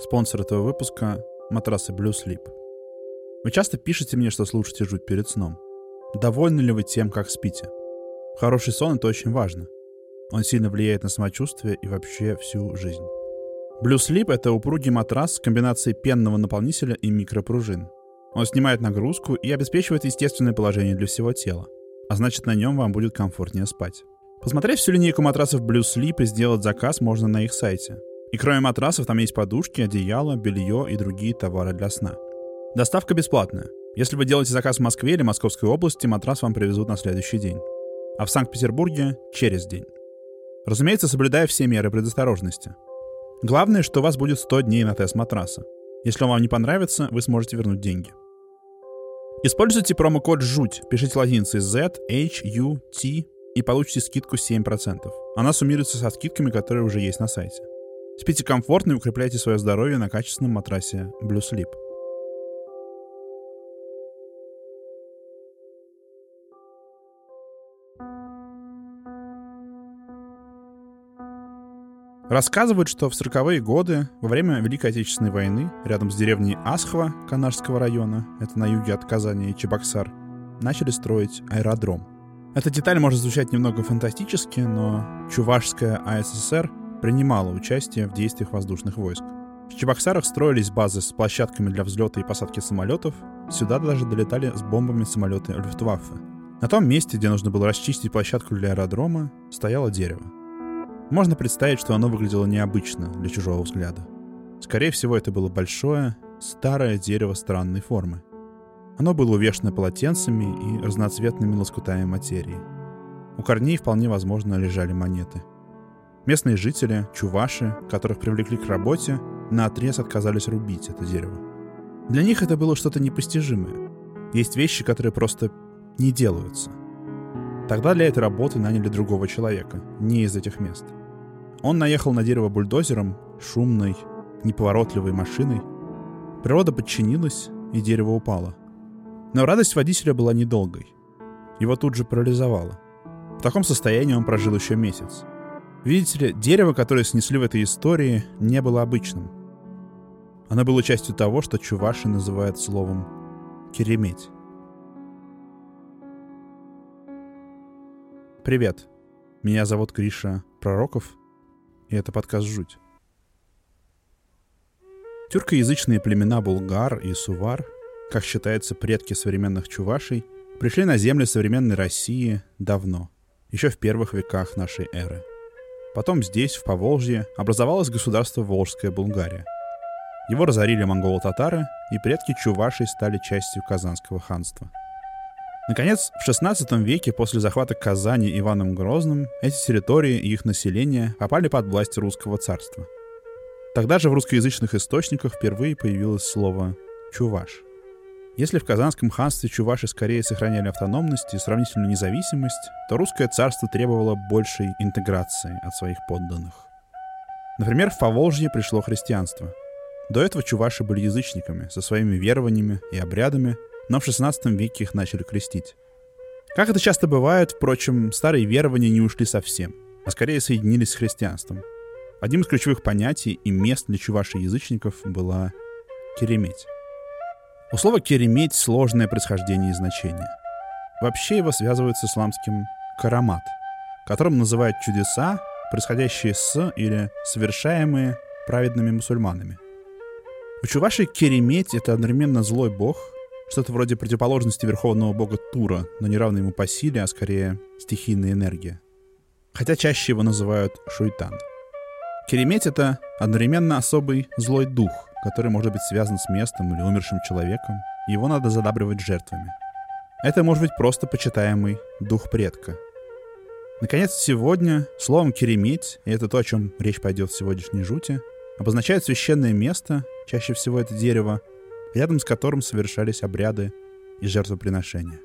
Спонсор этого выпуска — матрасы Blue Sleep. Вы часто пишете мне, что слушаете жуть перед сном. Довольны ли вы тем, как спите? Хороший сон — это очень важно. Он сильно влияет на самочувствие и вообще всю жизнь. Blue Sleep — это упругий матрас с комбинацией пенного наполнителя и микропружин. Он снимает нагрузку и обеспечивает естественное положение для всего тела. А значит, на нем вам будет комфортнее спать. Посмотреть всю линейку матрасов Blue Sleep и сделать заказ можно на их сайте — и кроме матрасов там есть подушки, одеяло, белье и другие товары для сна. Доставка бесплатная. Если вы делаете заказ в Москве или Московской области, матрас вам привезут на следующий день. А в Санкт-Петербурге — через день. Разумеется, соблюдая все меры предосторожности. Главное, что у вас будет 100 дней на тест матраса. Если он вам не понравится, вы сможете вернуть деньги. Используйте промокод ЖУТь, пишите латиницей Z, H, U, T и получите скидку 7%. Она суммируется со скидками, которые уже есть на сайте. Спите комфортно и укрепляйте свое здоровье на качественном матрасе Blue Sleep. Рассказывают, что в 40-е годы, во время Великой Отечественной войны, рядом с деревней Асхова Канарского района, это на юге от Казани и Чебоксар, начали строить аэродром. Эта деталь может звучать немного фантастически, но Чувашская АССР принимала участие в действиях воздушных войск. В Чебоксарах строились базы с площадками для взлета и посадки самолетов, сюда даже долетали с бомбами самолеты Люфтваффе. На том месте, где нужно было расчистить площадку для аэродрома, стояло дерево. Можно представить, что оно выглядело необычно для чужого взгляда. Скорее всего, это было большое, старое дерево странной формы. Оно было увешано полотенцами и разноцветными лоскутами материи. У корней вполне возможно лежали монеты — Местные жители, чуваши, которых привлекли к работе, на отрез отказались рубить это дерево. Для них это было что-то непостижимое. Есть вещи, которые просто не делаются. Тогда для этой работы наняли другого человека, не из этих мест. Он наехал на дерево бульдозером, шумной, неповоротливой машиной. Природа подчинилась, и дерево упало. Но радость водителя была недолгой. Его тут же парализовало. В таком состоянии он прожил еще месяц. Видите ли, дерево, которое снесли в этой истории, не было обычным. Оно было частью того, что чуваши называют словом «кереметь». Привет, меня зовут Криша Пророков, и это подкаст «Жуть». Тюркоязычные племена Булгар и Сувар, как считается предки современных чувашей, пришли на земли современной России давно, еще в первых веках нашей эры – Потом здесь, в Поволжье, образовалось государство Волжская Булгария. Его разорили монголо-татары, и предки чувашей стали частью Казанского ханства. Наконец, в XVI веке после захвата Казани Иваном Грозным эти территории и их население попали под власть русского царства. Тогда же в русскоязычных источниках впервые появилось слово «чуваш». Если в Казанском ханстве чуваши скорее сохраняли автономность и сравнительную независимость, то русское царство требовало большей интеграции от своих подданных. Например, в Поволжье пришло христианство. До этого чуваши были язычниками, со своими верованиями и обрядами, но в XVI веке их начали крестить. Как это часто бывает, впрочем, старые верования не ушли совсем, а скорее соединились с христианством. Одним из ключевых понятий и мест для чувашей язычников была кереметь. У слова «кереметь» сложное происхождение и значение. Вообще его связывают с исламским «карамат», которым называют чудеса, происходящие с или совершаемые праведными мусульманами. У чувашей Кереметь — это одновременно злой бог, что-то вроде противоположности верховного бога Тура, но не равный ему по силе, а скорее стихийная энергия. Хотя чаще его называют Шуйтан. Кереметь — это одновременно особый злой дух, который может быть связан с местом или умершим человеком, его надо задабривать жертвами. Это может быть просто почитаемый дух предка. Наконец, сегодня словом «кереметь», и это то, о чем речь пойдет в сегодняшней жуте, обозначает священное место, чаще всего это дерево, рядом с которым совершались обряды и жертвоприношения.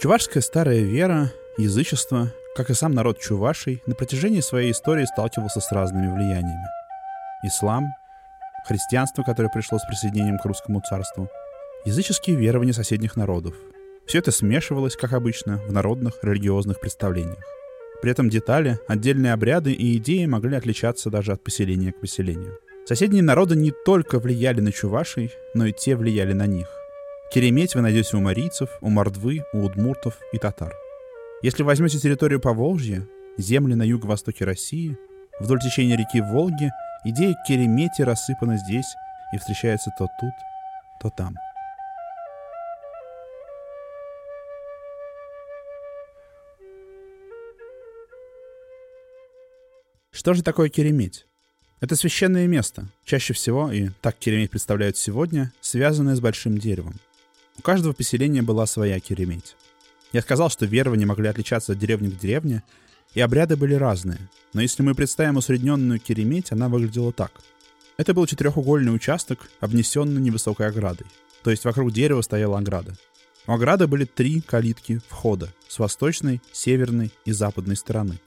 Чувашская старая вера, язычество, как и сам народ чувашей, на протяжении своей истории сталкивался с разными влияниями. Ислам, христианство, которое пришло с присоединением к русскому царству, языческие верования соседних народов. Все это смешивалось, как обычно, в народных религиозных представлениях. При этом детали, отдельные обряды и идеи могли отличаться даже от поселения к поселению. Соседние народы не только влияли на чувашей, но и те влияли на них. Кереметь вы найдете у марийцев, у мордвы, у удмуртов и татар. Если возьмете территорию Поволжья, земли на юго-востоке России, вдоль течения реки Волги, идея Керемети рассыпана здесь и встречается то тут, то там. Что же такое Кереметь? Это священное место, чаще всего, и так Кереметь представляют сегодня, связанное с большим деревом. У каждого поселения была своя Кереметь. Я сказал, что верования могли отличаться от деревни к деревне, и обряды были разные. Но если мы представим усредненную Кереметь, она выглядела так. Это был четырехугольный участок, обнесенный невысокой оградой. То есть вокруг дерева стояла ограда. У ограды были три калитки входа с восточной, северной и западной стороны.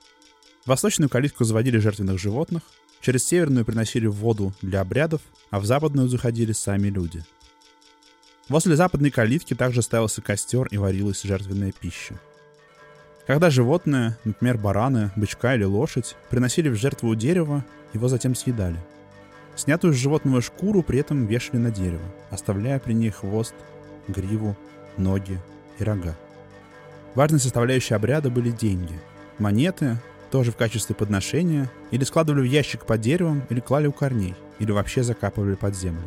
В восточную калитку заводили жертвенных животных, через северную приносили воду для обрядов, а в западную заходили сами люди – Возле западной калитки также ставился костер и варилась жертвенная пища. Когда животное, например, бараны, бычка или лошадь, приносили в жертву у дерева, его затем съедали. Снятую с животного шкуру при этом вешали на дерево, оставляя при ней хвост, гриву, ноги и рога. Важной составляющей обряда были деньги. Монеты, тоже в качестве подношения, или складывали в ящик под деревом, или клали у корней, или вообще закапывали под землю.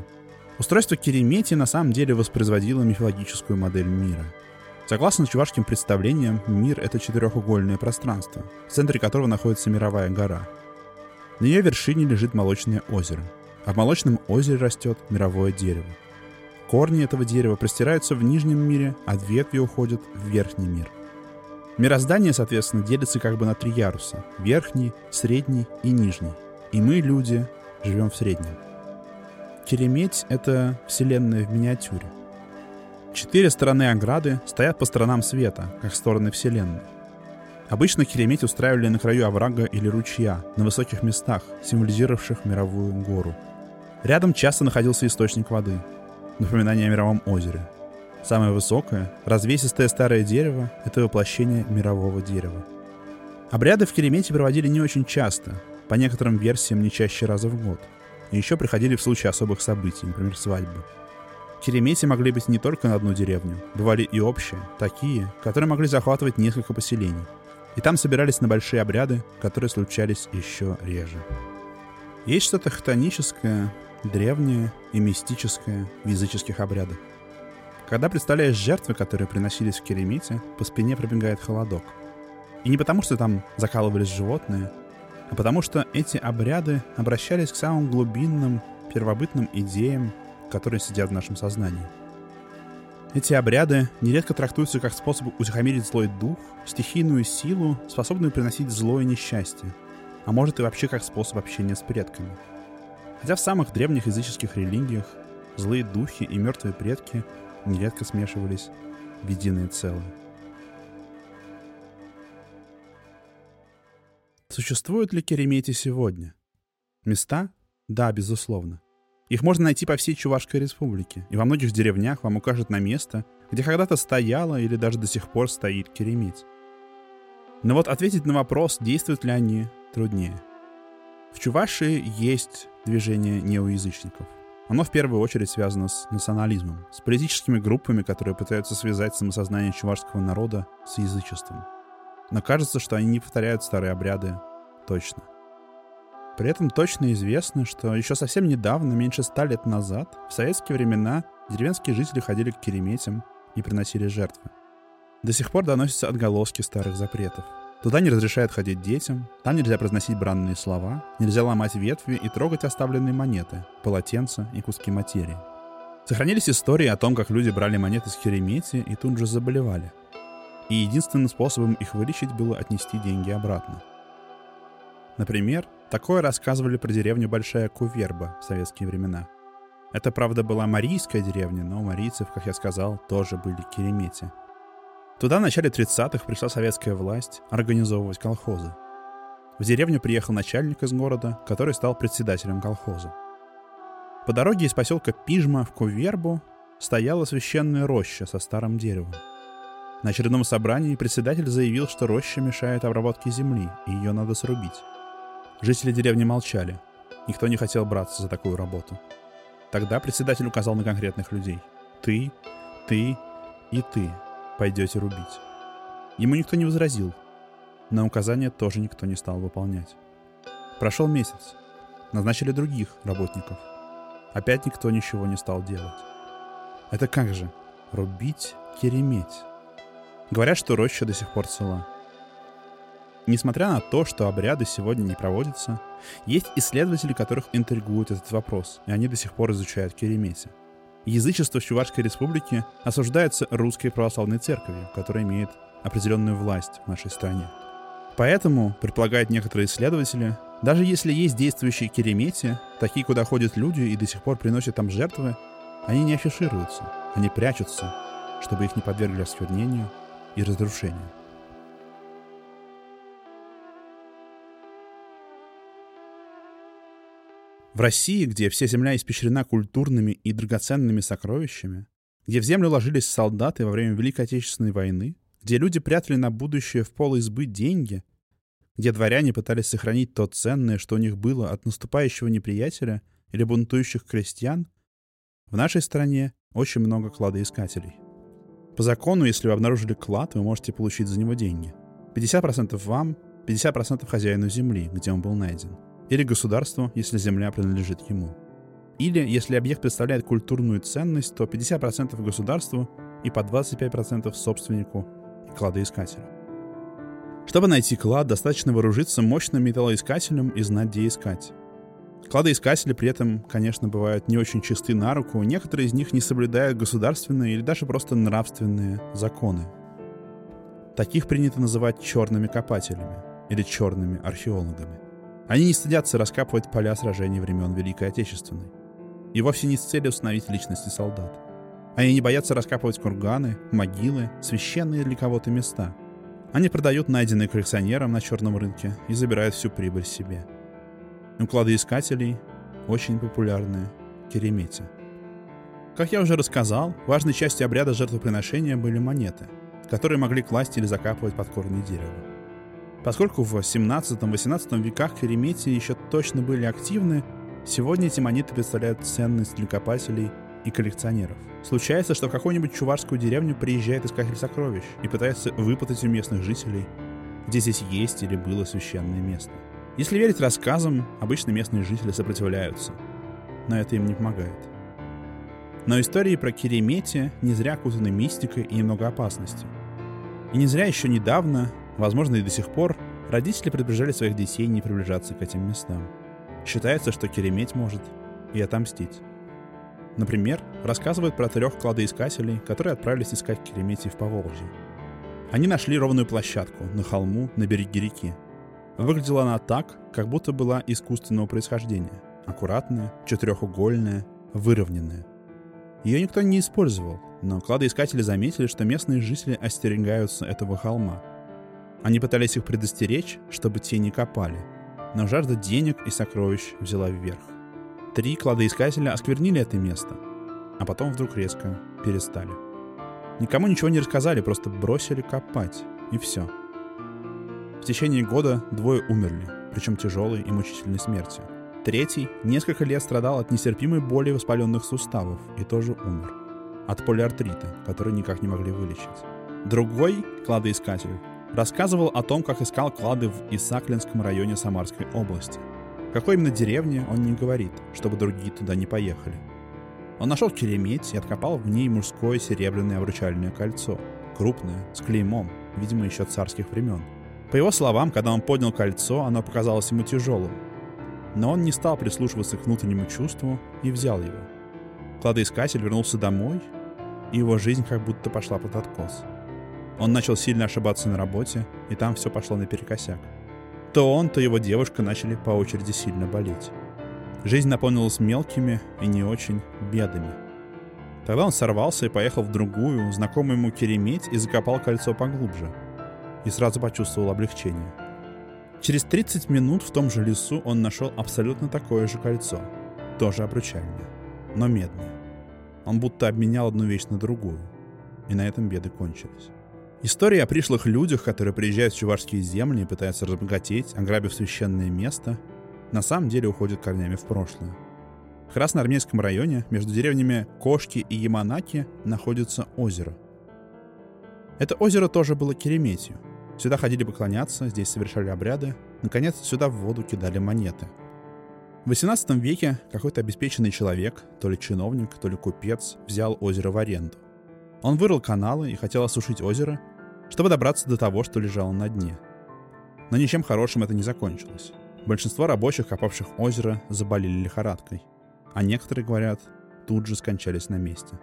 Устройство Керемети на самом деле воспроизводило мифологическую модель мира. Согласно чувашским представлениям, мир — это четырехугольное пространство, в центре которого находится мировая гора. На ее вершине лежит молочное озеро, а в молочном озере растет мировое дерево. Корни этого дерева простираются в нижнем мире, а ветви уходят в верхний мир. Мироздание, соответственно, делится как бы на три яруса — верхний, средний и нижний. И мы, люди, живем в среднем. Кереметь — это вселенная в миниатюре. Четыре стороны ограды стоят по сторонам света, как стороны вселенной. Обычно Кереметь устраивали на краю оврага или ручья, на высоких местах, символизировавших мировую гору. Рядом часто находился источник воды, напоминание о мировом озере. Самое высокое, развесистое старое дерево — это воплощение мирового дерева. Обряды в Керемете проводили не очень часто, по некоторым версиям не чаще раза в год — и еще приходили в случае особых событий, например, свадьбы. Керемети могли быть не только на одну деревню, бывали и общие, такие, которые могли захватывать несколько поселений. И там собирались на большие обряды, которые случались еще реже. Есть что-то хтоническое, древнее и мистическое в языческих обрядах. Когда представляешь жертвы, которые приносились в Керемете, по спине пробегает холодок. И не потому, что там закалывались животные, а потому что эти обряды обращались к самым глубинным, первобытным идеям, которые сидят в нашем сознании. Эти обряды нередко трактуются как способ утихомирить злой дух, стихийную силу, способную приносить зло и несчастье, а может и вообще как способ общения с предками. Хотя в самых древних языческих религиях злые духи и мертвые предки нередко смешивались в единое целое. Существуют ли керемети сегодня? Места? Да, безусловно. Их можно найти по всей Чувашской республике, и во многих деревнях вам укажут на место, где когда-то стояла или даже до сих пор стоит кереметь. Но вот ответить на вопрос, действуют ли они, труднее. В Чувашии есть движение неоязычников. Оно в первую очередь связано с национализмом, с политическими группами, которые пытаются связать самосознание чувашского народа с язычеством – но кажется, что они не повторяют старые обряды точно. При этом точно известно, что еще совсем недавно, меньше ста лет назад, в советские времена деревенские жители ходили к кереметям и приносили жертвы. До сих пор доносятся отголоски старых запретов. Туда не разрешают ходить детям, там нельзя произносить бранные слова, нельзя ломать ветви и трогать оставленные монеты, полотенца и куски материи. Сохранились истории о том, как люди брали монеты с керемети и тут же заболевали и единственным способом их вылечить было отнести деньги обратно. Например, такое рассказывали про деревню Большая Куверба в советские времена. Это, правда, была марийская деревня, но марийцев, как я сказал, тоже были керемети. Туда в начале 30-х пришла советская власть организовывать колхозы. В деревню приехал начальник из города, который стал председателем колхоза. По дороге из поселка Пижма в Кувербу стояла священная роща со старым деревом. На очередном собрании председатель заявил, что роща мешает обработке земли, и ее надо срубить. Жители деревни молчали. Никто не хотел браться за такую работу. Тогда председатель указал на конкретных людей. Ты, ты и ты пойдете рубить. Ему никто не возразил. На указания тоже никто не стал выполнять. Прошел месяц. Назначили других работников. Опять никто ничего не стал делать. Это как же? Рубить, кереметь. Говорят, что роща до сих пор цела. Несмотря на то, что обряды сегодня не проводятся, есть исследователи, которых интригует этот вопрос, и они до сих пор изучают керемете. Язычество в Чувашской республике осуждается русской православной церковью, которая имеет определенную власть в нашей стране. Поэтому, предполагают некоторые исследователи, даже если есть действующие керемети, такие, куда ходят люди и до сих пор приносят там жертвы, они не афишируются, они прячутся, чтобы их не подвергли осквернению и разрушению. В России, где вся земля испещрена культурными и драгоценными сокровищами, где в землю ложились солдаты во время Великой Отечественной войны, где люди прятали на будущее в пол избы деньги, где дворяне пытались сохранить то ценное, что у них было от наступающего неприятеля или бунтующих крестьян, в нашей стране очень много кладоискателей. По закону, если вы обнаружили клад, вы можете получить за него деньги. 50% вам, 50% хозяину земли, где он был найден. Или государству, если земля принадлежит ему. Или, если объект представляет культурную ценность, то 50% государству и по 25% собственнику и кладоискателю. Чтобы найти клад, достаточно вооружиться мощным металлоискателем и знать, где искать. Кладоискатели при этом, конечно, бывают не очень чисты на руку, некоторые из них не соблюдают государственные или даже просто нравственные законы. Таких принято называть черными копателями или черными археологами. Они не стыдятся раскапывать поля сражений времен Великой Отечественной. И вовсе не с целью установить личности солдат. Они не боятся раскапывать курганы, могилы, священные для кого-то места. Они продают найденные коллекционерам на черном рынке и забирают всю прибыль себе – у кладоискателей очень популярная керемети. Как я уже рассказал, важной частью обряда жертвоприношения были монеты, которые могли класть или закапывать под корни дерева. Поскольку в 17-18 веках керемети еще точно были активны, сегодня эти монеты представляют ценность для копателей и коллекционеров. Случается, что в какую-нибудь чувашскую деревню приезжает искатель сокровищ и пытается выпытать у местных жителей, где здесь есть или было священное место. Если верить рассказам, обычно местные жители сопротивляются, но это им не помогает. Но истории про Керемети не зря окутаны мистикой и немного опасностью. И не зря еще недавно, возможно и до сих пор, родители предупреждали своих детей не приближаться к этим местам. Считается, что Кереметь может и отомстить. Например, рассказывают про трех кладоискателей, которые отправились искать Керемети в Поволжье. Они нашли ровную площадку на холму на береге реки, Выглядела она так, как будто была искусственного происхождения. Аккуратная, четырехугольная, выровненная. Ее никто не использовал, но кладоискатели заметили, что местные жители остерегаются этого холма. Они пытались их предостеречь, чтобы те не копали, но жажда денег и сокровищ взяла вверх. Три кладоискателя осквернили это место, а потом вдруг резко перестали. Никому ничего не рассказали, просто бросили копать, и все. В течение года двое умерли, причем тяжелой и мучительной смертью. Третий несколько лет страдал от нестерпимой боли воспаленных суставов и тоже умер. От полиартрита, который никак не могли вылечить. Другой, кладоискатель, рассказывал о том, как искал клады в Исаклинском районе Самарской области. Какой именно деревне он не говорит, чтобы другие туда не поехали. Он нашел кереметь и откопал в ней мужское серебряное обручальное кольцо. Крупное, с клеймом, видимо, еще царских времен – по его словам, когда он поднял кольцо, оно показалось ему тяжелым. Но он не стал прислушиваться к внутреннему чувству и взял его. Кладоискатель вернулся домой, и его жизнь как будто пошла под откос. Он начал сильно ошибаться на работе, и там все пошло наперекосяк. То он, то его девушка начали по очереди сильно болеть. Жизнь наполнилась мелкими и не очень бедами. Тогда он сорвался и поехал в другую, знакомую ему Кереметь, и закопал кольцо поглубже — и сразу почувствовал облегчение. Через 30 минут в том же лесу он нашел абсолютно такое же кольцо, тоже обручальное, но медное. Он будто обменял одну вещь на другую, и на этом беды кончились. История о пришлых людях, которые приезжают в чувашские земли и пытаются разбогатеть, ограбив священное место, на самом деле уходит корнями в прошлое. В Красноармейском районе между деревнями Кошки и Яманаки находится озеро. Это озеро тоже было Кереметью. Сюда ходили поклоняться, здесь совершали обряды. Наконец, сюда в воду кидали монеты. В XVIII веке какой-то обеспеченный человек, то ли чиновник, то ли купец, взял озеро в аренду. Он вырыл каналы и хотел осушить озеро, чтобы добраться до того, что лежало на дне. Но ничем хорошим это не закончилось. Большинство рабочих, копавших озеро, заболели лихорадкой. А некоторые, говорят, тут же скончались на месте.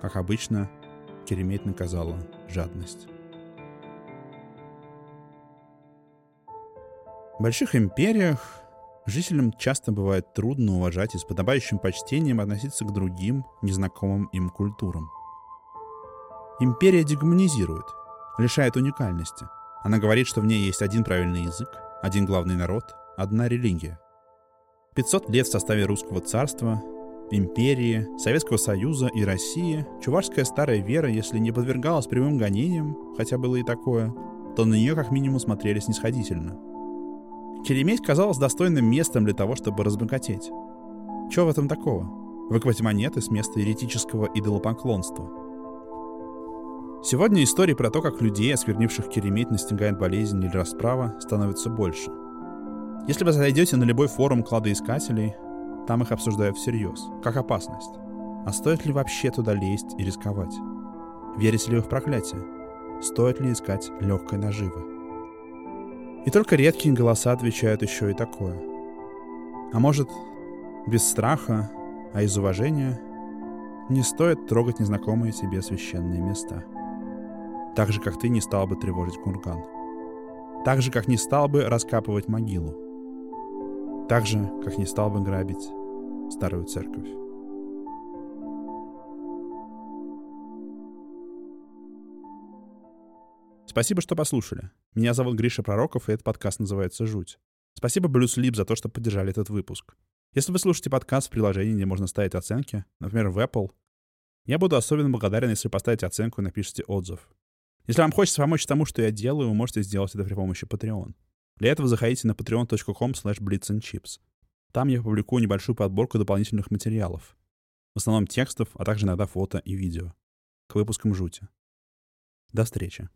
Как обычно, Керемет наказала жадность. В больших империях жителям часто бывает трудно уважать и с подобающим почтением относиться к другим, незнакомым им культурам. Империя дегуманизирует, лишает уникальности. Она говорит, что в ней есть один правильный язык, один главный народ, одна религия. 500 лет в составе русского царства, империи, Советского Союза и России чувашская старая вера, если не подвергалась прямым гонениям, хотя было и такое, то на нее как минимум смотрели снисходительно. Кереметь казалось достойным местом для того, чтобы разбогатеть. Чего в этом такого? Выквать монеты с места еретического идолопоклонства – Сегодня истории про то, как людей, осквернивших Керемет, настигает болезнь или расправа, становится больше. Если вы зайдете на любой форум кладоискателей, там их обсуждают всерьез, как опасность. А стоит ли вообще туда лезть и рисковать? Верите ли вы в проклятие? Стоит ли искать легкой наживы? И только редкие голоса отвечают еще и такое. А может, без страха, а из уважения не стоит трогать незнакомые тебе священные места – так же, как ты не стал бы тревожить курган. Так же, как не стал бы раскапывать могилу. Так же, как не стал бы грабить старую церковь. Спасибо, что послушали. Меня зовут Гриша Пророков, и этот подкаст называется «Жуть». Спасибо Блюз Лип за то, что поддержали этот выпуск. Если вы слушаете подкаст в приложении, где можно ставить оценки, например, в Apple, я буду особенно благодарен, если поставите оценку и напишите отзыв. Если вам хочется помочь тому, что я делаю, вы можете сделать это при помощи Patreon. Для этого заходите на patreon.com blitzandchips. Там я публикую небольшую подборку дополнительных материалов. В основном текстов, а также иногда фото и видео. К выпускам жути. До встречи.